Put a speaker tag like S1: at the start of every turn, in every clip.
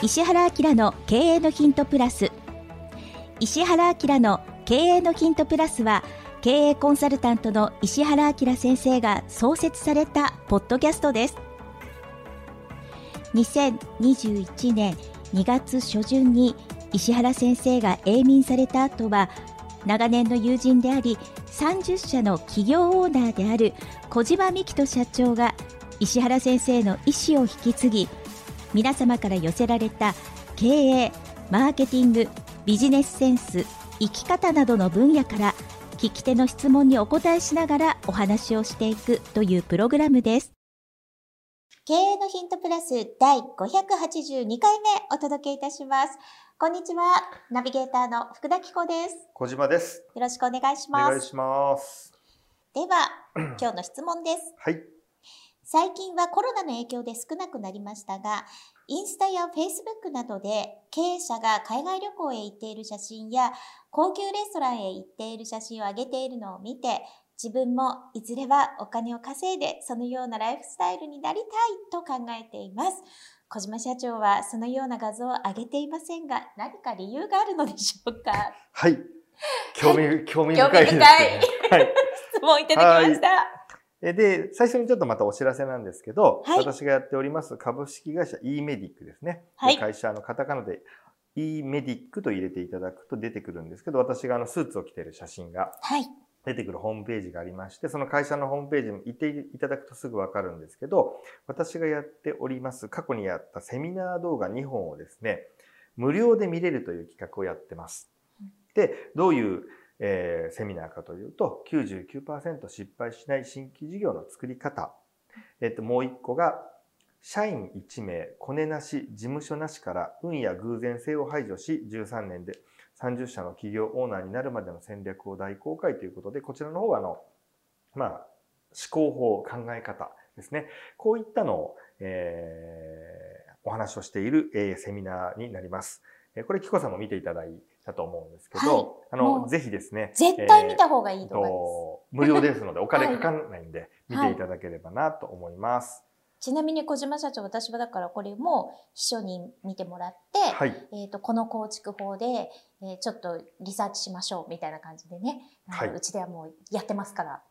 S1: 石原明の経営のヒントプラス。石原明の経営のヒントプラスは経営コンサルタントの石原明先生が創設されたポッドキャストです。2021年2月初旬に石原先生が永眠された後は長年の友人であり30社の企業オーナーである小島美希人社長が石原先生の意思を引き継ぎ皆様から寄せられた経営マーケティングビジネスセンス生き方などの分野から聞き手の質問にお答えしながらお話をしていくというプログラムです。経営のヒントプラス第582回目お届けいたします。こんにちはナビゲーターの福田紀子です。
S2: 小島です。
S1: よろしくお願いし
S2: お
S1: ます。
S2: 願いします。
S1: では 今日の質問です。
S2: はい
S1: 最近はコロナの影響で少なくなりましたが、インスタやフェイスブックなどで経営者が海外旅行へ行っている写真や高級レストランへ行っている写真を上げているのを見て、自分もいずれはお金を稼いでそのようなライフスタイルになりたいと考えています。小島社長はそのような画像を上げていませんが、何か理由があるのでしょうか？
S2: はい。興味、興味深いですね。はい。
S1: 質問いただきました。
S2: えで、最初にちょっとまたお知らせなんですけど、
S1: はい
S2: 私がやっております株式会社 e メディックですね。
S1: はい
S2: で会社のカタカナで e メディックと入れていただくと出てくるんですけど、私があのスーツを着ている写真が
S1: はい。
S2: 出てくるホームページがありまして、その会社のホームページに行っていただくとすぐわかるんですけど、私がやっております過去にやったセミナー動画2本をですね、無料で見れるという企画をやってます。で、どういう、えーセミナーかというと、99%失敗しない新規事業の作り方。えっと、もう一個が、社員1名、コネなし、事務所なしから運や偶然性を排除し、13年で30社の企業オーナーになるまでの戦略を大公開ということで、こちらの方は、あの、まあ、思考法、考え方ですね。こういったのを、えーお話をしている、えーセミナーになります。これ、キコさんも見ていただいたと思うんですけど、
S1: はい
S2: あの、ぜひですね、
S1: 絶対見た方がいい
S2: えー
S1: 動画です。
S2: と無料ですので、お金
S1: はい
S2: かかんないんで、見
S1: はい
S2: ていただければなと思います。
S1: ちなみに小島社長、私はだからこれも秘書に見てもらって、
S2: はい。
S1: えっ、と、この構築法で、えーちょっとリサーチしましょうみたいな感じでね、
S2: はいう
S1: ちではもうやってますから。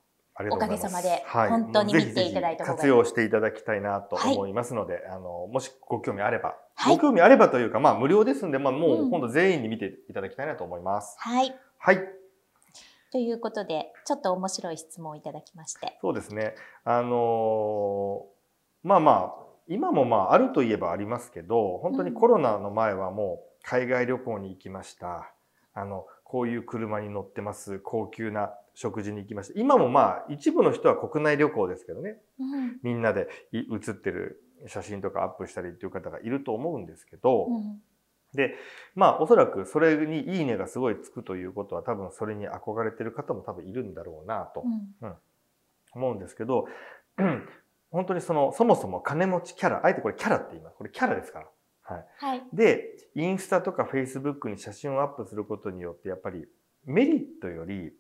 S1: おかげさまで
S2: はい、
S1: 本当に見ていただいた
S2: 活用していただきたいなと思いますので、あの、もしご興味あれば、
S1: はい
S2: ご興味あればというか、まあ無料ですんで、まあも
S1: う
S2: うん今度全員に見ていただきたいなと思います。
S1: はい。
S2: はい。
S1: ということで、ちょっと面白い質問をいただきまして。
S2: そうですね。あのーまあまあ、今もまああるといえばありますけど、本当にコロナの前はもう海外旅行に行きました。あの、こういう車に乗ってます。高級な食事に行きました。今もまあ一部の人は国内旅行ですけどね。
S1: うん。
S2: みんなでい写ってる写真とかアップしたりっていう方がいると思うんですけど、
S1: うん。
S2: で、まあおそらくそれにいいねがすごいつくということは多分それに憧れてる方も多分いるんだろうなと
S1: うん。
S2: 思うんですけど、本当にその、そもそも金持ちキャラ、あえてこれキャラって言います。これキャラですから。はい。
S1: はい。
S2: で、インスタとかフェイスブックに写真をアップすることによって、やっぱりメリットより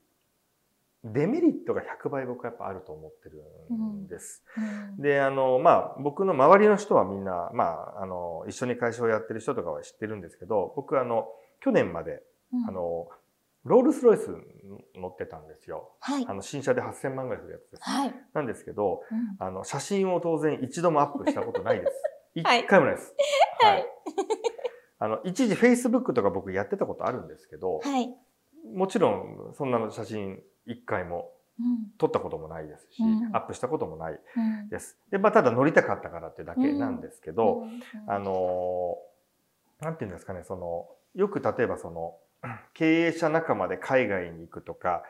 S2: デメリットが100倍僕はやっぱあると思ってるんです。
S1: うん。
S2: で、あの、まあ、僕の周りの人はみんな、まあ、あの、一緒に会社をやってる人とかは知ってるんですけど、僕あの、去年まで、
S1: うん
S2: あ、の、ロールスロイス乗ってたんですよ。
S1: はい
S2: あ。の、新車で8000万ぐらいするやつです。
S1: はい。
S2: なんですけど、
S1: うん
S2: あの、写真を当然一度もアップしたことないです。一
S1: はい
S2: 回もないです。
S1: はい。
S2: あの、一時 Facebook とか僕やってたことあるんですけど、
S1: はい。
S2: もちろんそんなの写真一回も
S1: うん。
S2: 撮ったこともないですし、
S1: うん
S2: アップしたこともない
S1: うん。
S2: です。で、まあ、ただ乗りたかったからってだけなんですけど、
S1: うん、
S2: あのーなんていうんですかね、その、よく例えばその、経営者仲間で海外に行くとか、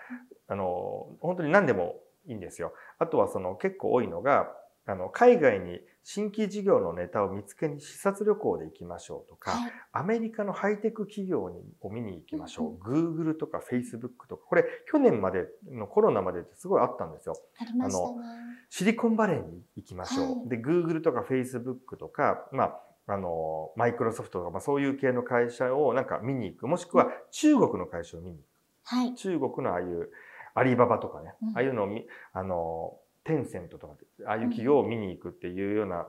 S2: あのー本当に何でもいいんですよ。あとはその結構多いのが、あの、海外に新規事業のネタを見つけに視察旅行で行きましょうとか、
S1: はい。
S2: アメリカのハイテク企業にを見に行きましょう。
S1: うん
S2: Google とか Facebook とか、これ去年までのコロナまでってすごいあったんですよ。
S1: ありましたね。
S2: シリコンバレーに行きましょう。
S1: はい
S2: で、Google とか Facebook とか、まあ、あの、マイクロソフトとか、まあ、そういう系の会社をなんか見に行く。もしくは中国の会社を見に行
S1: はい
S2: く。。中国のああいうアリババとかね、
S1: うん
S2: ああいうのを見、あの、テンセントとか、ああいう企業を見に行くっていうような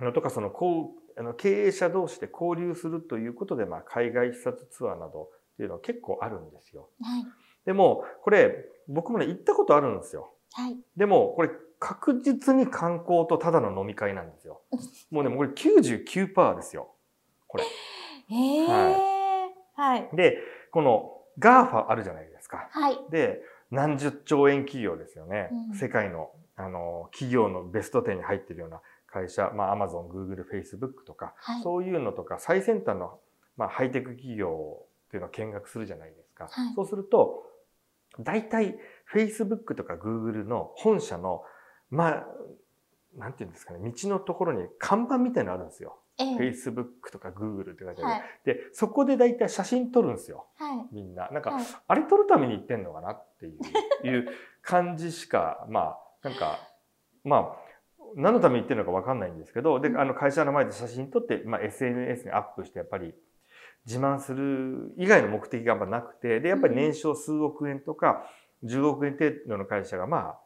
S2: のとか、その、こう、あの経営者同士で交流するということで、まあ、海外視察ツアーなどっていうのは結構あるんですよ。
S1: はい。
S2: でも、これ、僕もね、行ったことあるんですよ。
S1: はい。
S2: でも、これ、確実に観光とただの飲み会なんですよ。もうね、もうこれ99%ですよ。これ。
S1: へ え。はい。
S2: で、この GAFA あるじゃないですか。
S1: はい。
S2: で、何十兆円企業ですよね。
S1: うん
S2: 世界の、あの、企業のベスト10に入ってるような会社、まあ、Amazon、Google、Facebook とか、
S1: はい。
S2: そういうのとか、最先端の、まあ、ハイテク企業っていうのを見学するじゃないですか。
S1: はい
S2: そうすると、大体 Facebook とか Google の本社の、まあ、なんていうんですかね、道のところに看板みたいなのあるんですよ。
S1: ええ
S2: Facebook とか Google って書いてある。
S1: はい。
S2: で、そこで大体写真撮るんですよ。
S1: はい。
S2: みんな。なんか、
S1: はい
S2: あれ撮るために行ってんのかなっていういう感じしか、まあ、なんか、まあ、何のために行ってるのかわかんないんですけど、で、あの会社の前で写真撮って、まあ、SNS にアップして、やっぱり自慢する以外の目的がやっぱなくて、で、やっぱり年商数億円とか、10億円程度の会社が、まあ、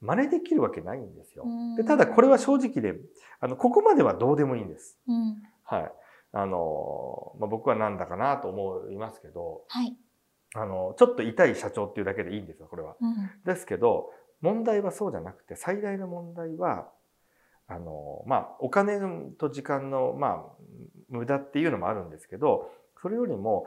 S2: 真似できるわけないんですよ。で、ただこれは正直で、あの、ここまではどうでもいいんです。
S1: うん。
S2: はい。あの、まあ、僕はなんだかなと思いますけど、
S1: はい。
S2: あの、ちょっと痛い社長っていうだけでいいんですよ、これは。
S1: うん。
S2: ですけど、問題はそうじゃなくて、最大の問題は、あの、まあ、お金と時間の、まあ、無駄っていうのもあるんですけど、それよりも、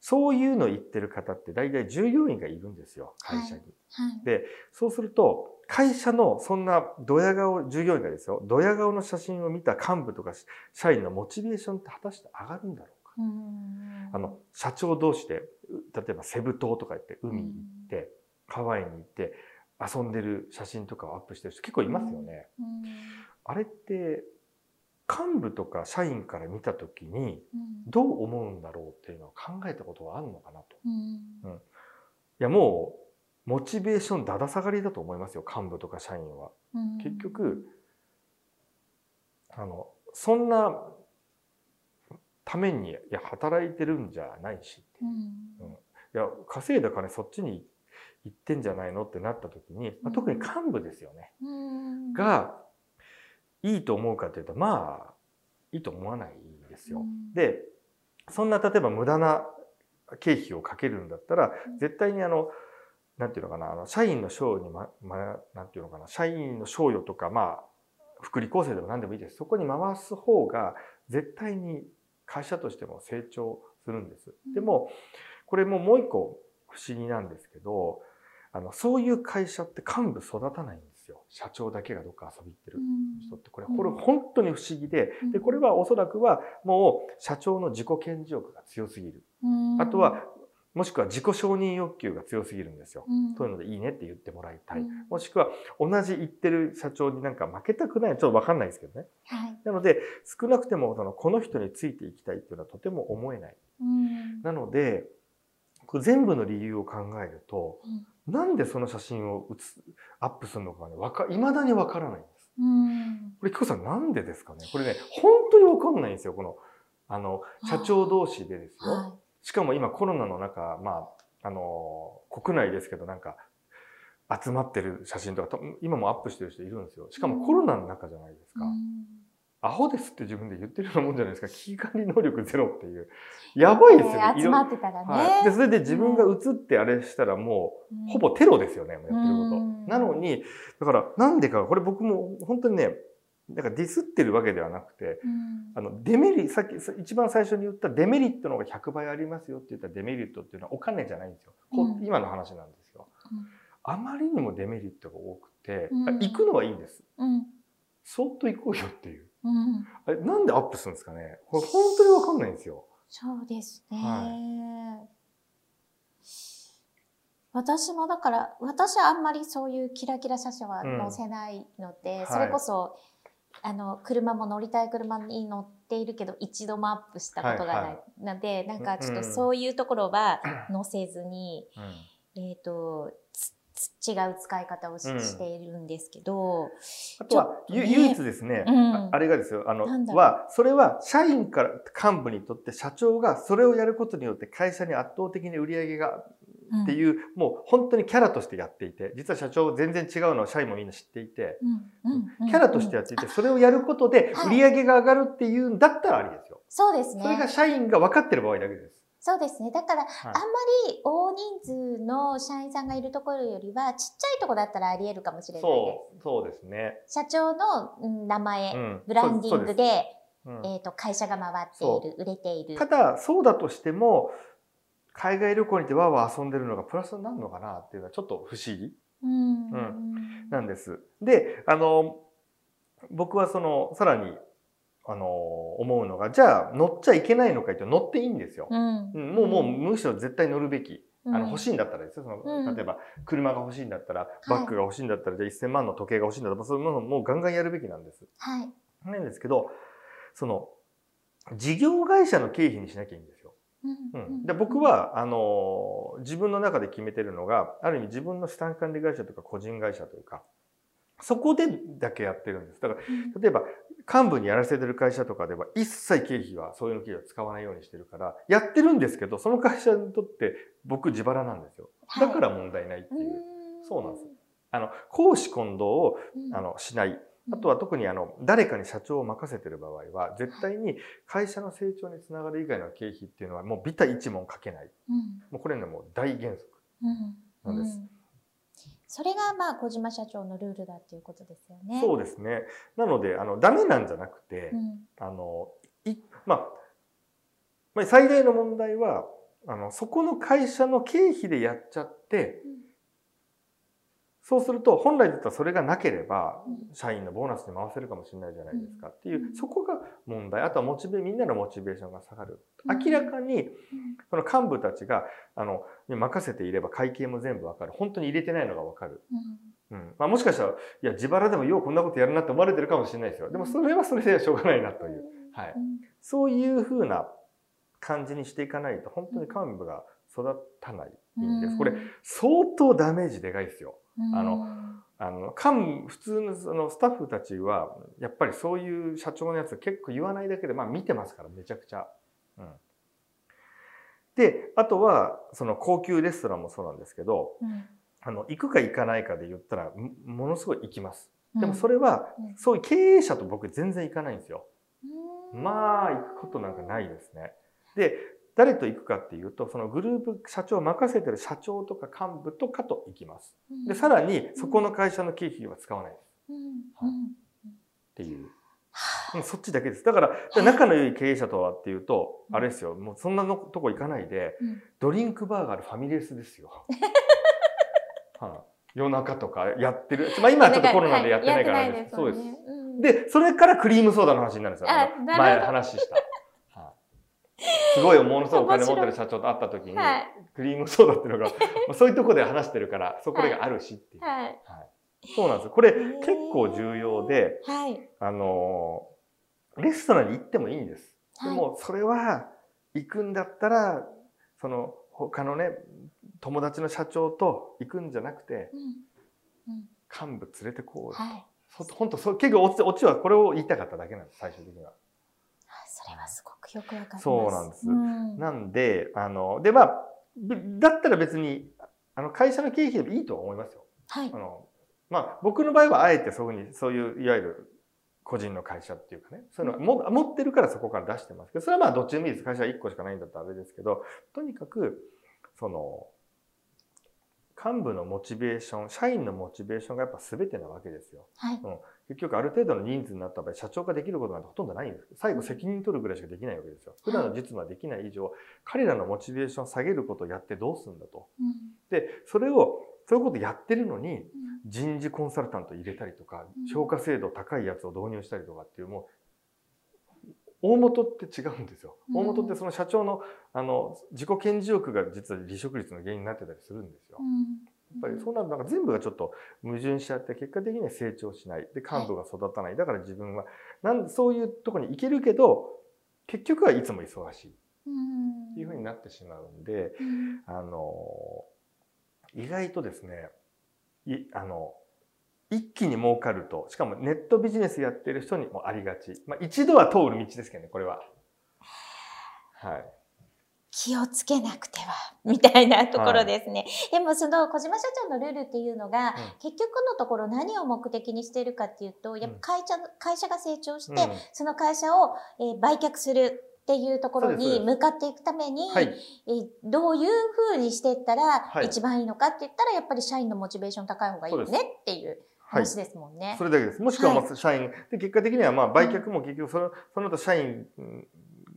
S2: そういうの言ってる方って大体従業員がいるんですよ、会社に。
S1: はい。
S2: で、そうすると、会社のそんなドヤ顔、従業員がですよ、ドヤ顔の写真を見た幹部とか社員のモチベーションって果たして上がるんだろうか。
S1: うん。
S2: あの、社長同士で、う例えばセブ島とか行って海に行って、ハワイに行って遊んでる写真とかをアップしてる人結構いますよね。
S1: うん。
S2: あれって、幹部とか社員から見た時に
S1: うん。
S2: どう思うんだろうっていうのを考えたことはあるのかなと。い
S1: うん。
S2: や、もう、モチベーションだだ下がりだと思いますよ、幹部とか社員は。
S1: うん
S2: 結局、あの、そんなために、いや、働いてるんじゃないしっていう
S1: うん。
S2: いや、稼いだ金そっちに行ってんじゃないのってなった時に、まあ、特に幹部ですよね。
S1: うん。
S2: が、いいと思うかというと、まあ、いいと思わないですよ。
S1: うん
S2: で、そんな例えば無駄な経費をかけるんだったら
S1: うん、
S2: 絶対にあの、なんていうのかな、あの、社員の賞与にま、ま、なんていうのかな、社員の賞与とか、まあ、福利厚生でも何でもいいです。そこに回す方が、絶対に会社としても成長するんです。でも、これももう一個不思議なんですけど、あの、そういう会社って幹部育たないんですよ。社長だけがどっか遊び行ってる人って。これ、
S1: うん
S2: これ本当に不思議で、
S1: うん
S2: で、これはおそらくはもう社長の自己顕示欲が強すぎる。
S1: うん
S2: あとは、もしくは自己承認欲求が強すぎるんですよ。
S1: うん
S2: そういうのでいいねって言ってもらいたい。
S1: うん
S2: もしくは同じ言ってる社長になんか負けたくない。ちょっとわかんないですけどね。
S1: はい。
S2: なので、少なくてもそのこの人についていきたいっていうのはとても思えない。
S1: うん。
S2: なので、全部の理由を考えると、
S1: うん
S2: なんでその写真を写すアップするのかね、わか、未だにわからないんです。
S1: うん。
S2: これ、キコさんなんでですかね？これね、本当にわかんないんですよ。この、あの、社長同士でですよ。
S1: は
S2: しかも今コロナの中、まあ、あの、国内ですけどなんか、集まってる写真とか、と今もアップしてる人いるんですよ。しかもコロナの中じゃないです
S1: い。
S2: か。
S1: うん
S2: アホですって自分で言ってるようなもんじゃないですか。危機管理能力ゼロっていう。やばいですよね。
S1: えー集まってたらね。
S2: はい。で、それで自分が映ってあれしたらも
S1: うん
S2: う、ほぼテロですよね、もうやってるこ
S1: うん
S2: と。なのに、だから、なんでか、これ僕も本当にね、なんかディスってるわけではなくて、
S1: うん
S2: あの、デメリット、さっき、一番最初に言ったデメリットの方が100倍ありますよって言ったデメリットっていうのはお金じゃないんですよ。こう
S1: うん
S2: 今の話なんですよ。
S1: うん
S2: あまりにもデメリットが多くて、
S1: うん
S2: あ行くのはいいんです。
S1: うん。
S2: そっと行こうよっていう。
S1: うん。
S2: あれなんでアップするんですかね？これ本当にわかんないんですよ。
S1: そうですね。
S2: は
S1: 私もだから、私はあんまりそういうキラキラ写真は
S2: うん
S1: 載せないので、
S2: はい
S1: それこそ、あの、車も乗りたい車に乗っているけど、一度もアップしたことがない。
S2: はいは
S1: ので、なんかちょっと
S2: うん
S1: そういうところは載せずに、
S2: うん
S1: えっ、と、違う使い方をし,、
S2: うん
S1: ているんですけど、
S2: あとは、
S1: とね
S2: ゆ唯一ですね、
S1: うん。
S2: ああれがですよ、あのは、それは社員から幹部にとって社長がそれをやることによって会社に圧倒的に売り上げがっていう、もう本当にキャラとしてやっていて実は社長全然違うのを社員もみんな知っていて、キャラとしてやっていてそれをやることで売り上げが上がるっていうんだったらありですよ。
S1: そうですね。
S2: それが社員が分かってる場合だけです。
S1: そうですね。だから、はい、あんまり大人数の社員さんがいるところよりは、ちっちゃいところだったらあり得るかもしれない
S2: です。そう、そうですね。
S1: 社長の名前、うん、ブランディングで、うん、えっ、ー、と、会社が回っている、売れている。
S2: ただ、そうだとしても、海外旅行に行ってわーわー遊んでるのがプラスになるのかなっていうのはちょっと不思議、うん、うん、なんです。で、あの、僕はその、さらにあの思うのがじゃあ乗っちゃいけないのかいって乗っていいんですよ。うん、もうもうむしろ絶対乗るべき。あの欲しいんだったらですよその、うん、例えば車が欲しいんだったらバッグが欲しいんだったら、はい、じゃあ1000万の時計が欲しいんだったらそういうものもうガンガンやるべきなんです。はい、なんですけどその事業会社の経費にしなきゃいいんですよ。うん、で僕はあの自分の中で決めてるのがある意味自分の資産管理会社とか個人会社というかそこでだけやってるんです。だから、例えば、幹部にやらせてる会社とかでは一切経費は、そういうの経費は使わないようにしてるから、やってるんですけど、その会社にとって僕自腹なんですよ。だから問題ないっていう。はい、そうなんです。あの、公私混同を、あの、しない。あとは特にあの、誰かに社長を任せてる場合は、絶対に会社の成長につながる以外の経費っていうのはもうビタ一文かけない。もうこれね、もう大原則なんです。
S1: それがまあ小島社長のルールだっていうことですよね。
S2: そうですね。なのであのダメなんじゃなくて、うん、あのいまあ、まあ、最大の問題はあのそこの会社の経費でやっちゃって、そうすると本来だったらそれがなければ社員のボーナスに回せるかもしれないじゃないですか。っていうそこが問題。あとはモチベみんなのモチベーションが下がる。明らかにその幹部たちがあの任せていれば会計も全部わかる。本当に入れてないのがわかる、うん。まあ、もしかしたらいや自腹でもようこんなことやるなって思われてるかもしれないですよ。でもそれはそれで しょうがないなという、はい、そういうふうな感じにしていかないと本当に幹部が育たないんです。これ相当ダメージでかいですよ。あの、あの、幹、普通のそのスタッフたちは、やっぱりそういう社長のやつ結構言わないだけで、まあ見てますから、めちゃくちゃ。うん。で、あとは、その高級レストランもそうなんですけど、うん、あの、行くか行かないかで言ったら、ものすごい行きます。でもそれは、そういう経営者と僕全然行かないんですよ。まあ、行くことなんかないですね。で、誰と行くかっていうとそのグループ社長を任せてる社長とか幹部とかと行きます。でさらにそこの会社の経費は使わないです。はい、っていう。そっちだけです。だから、仲の良い経営者とはっていうと、あれですよ、もうそんなのとこ行かないで、ドリンクバーがあるファミレスですよ。はあ、夜中とかやってる。まあ今はちょっとコロナでやってないからです。そうです。で、それからクリームソーダの話になるんですよ。前話した。すごいものすごいお金持ってる社長と会った時に、クリームソーダっていうのが、そういうとこで話してるから、そこがあるしっていう。はい。そうなんです。これ結構重要で、はい、あの、レストランに行ってもいいんです。でも、それは、行くんだったら、その、他のね、友達の社長と行くんじゃなくて、うんうん、幹部連れてこう。はい。本当そう、結構オチはこれを言いたかっただけなんです、最終的には。
S1: それはすごくよくわかります。
S2: そうなんです。うん、なんで、あの、で、まあ、だったら別に、あの、会社の経費でもいいと思いますよ。はい。あの、まあ、僕の場合はあえてそういうふうに、そういう、いわゆる個人の会社っていうかね、そういうのも、持ってるからそこから出してますけど、それはまあどっちでもいいです。会社は1個しかないんだったらあれですけど、とにかく、その、幹部のモチベーション、社員のモチベーションがやっぱ全てなわけですよ。はい、うん、結局ある程度の人数になった場合、社長ができることなんてほとんどないんです。最後責任取るぐらいしかできないわけですよ。普段の実務はできない以上、彼らのモチベーションを下げることをやってどうするんだと。うん、で、それを、そういうことやってるのに、人事コンサルタント入れたりとか、評価制度高いやつを導入したりとかっていう、もう、大元って違うんですよ。大元ってその社長のあの自己顕示欲が実は離職率の原因になってたりするんですよ。やっぱりそうなるとなんか全部がちょっと矛盾しちゃって結果的には成長しない。で幹部が育たない。だから自分はなんそういうとこに行けるけど結局はいつも忙しい。っていうふうになってしまうんで、あの意外とですねいあの一気に儲かるとしかもネットビジネスやってる人にもありがち、まあ、一度は通る道ですけどねこれは。はい
S1: 気をつけなくては、みたいなところですね。はい、でもその小島社長のルールっていうのが、うん、結局のところ何を目的にしているかっていうと、やっぱ会社、会社が成長して、うん、その会社を、えー、売却するっていうところに向かっていくために、はい、えどういうふうにしていったら一番いいのかって言ったら、やっぱり社員のモチベーション高い方がいいよねっていう。話ですもんね、
S2: はい、それだけです。もしくはまあ社員、はい、で結果的にはまあ売却も結局そのその後社員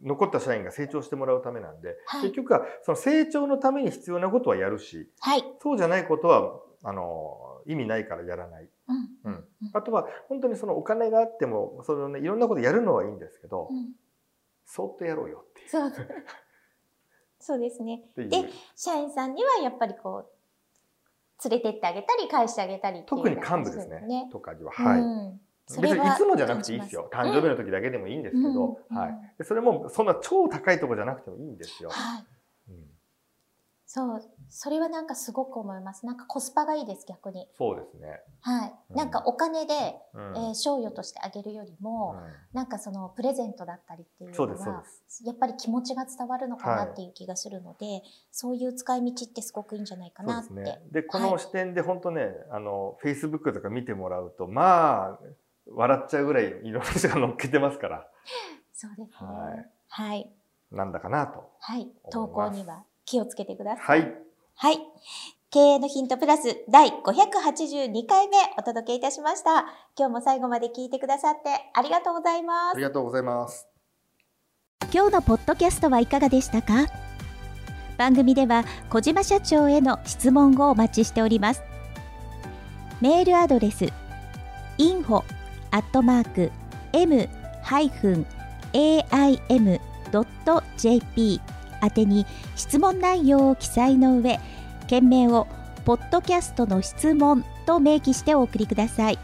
S2: 残った社員が成長してもらうためなんで、はい、結局はその成長のために必要なことはやるし、はい、そうじゃないことはあの意味ないからやらない、うん、うん、あとは本当にそのお金があってもその、ね、いろんなことやるのはいいんですけど、うん、そっとやろうよっていう。そう。
S1: そうですね。で社員さんにはやっぱりこう連れてってあげたり返してあげたり、
S2: 特に幹部ですね。とかにははい。うん別にいつもじゃなくていいですよ。誕生日の時だけでもいいんですけど、うん、はい。それもそんな超高いとこじゃなくてもいいんですよ。はい。
S1: うん、そう。それはなんかすごく思います。なんかコスパがいいです、逆に。
S2: そうですね。
S1: はい。うん、なんかお金で、うん、えー、賞与としてあげるよりも、うん、なんかそのプレゼントだったりっていうのは、やっぱり気持ちが伝わるのかなっていう気がするので、はい、そういう使い道ってすごくいいんじゃないかなって。で、
S2: ね、この視点で本当ね、はい、あの、Facebook とか見てもらうと、まあ、笑っちゃうぐらいいろんな人が乗っけてますから。
S1: そうですね。はい。はい。
S2: なんだかなと。
S1: はい。投稿には気をつけてくださ
S2: い。はい。
S1: はい。経営のヒントプラス第582回目お届けいたしました。今日も最後まで聞いてくださってありがとうございます。
S2: ありがとうございます。
S1: 今日のポッドキャストはいかがでしたか？番組では小島社長への質問をお待ちしております。メールアドレス info アットマーク m-aim.jp 宛てに質問内容を記載の上、件名をポッドキャストの質問と明記してお送りください。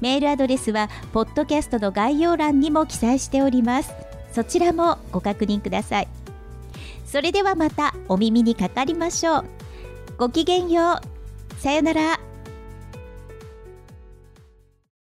S1: メールアドレスはポッドキャストの概要欄にも記載しております。そちらもご確認ください。それではまたお耳にかかりましょう。ごきげんよう。さよなら。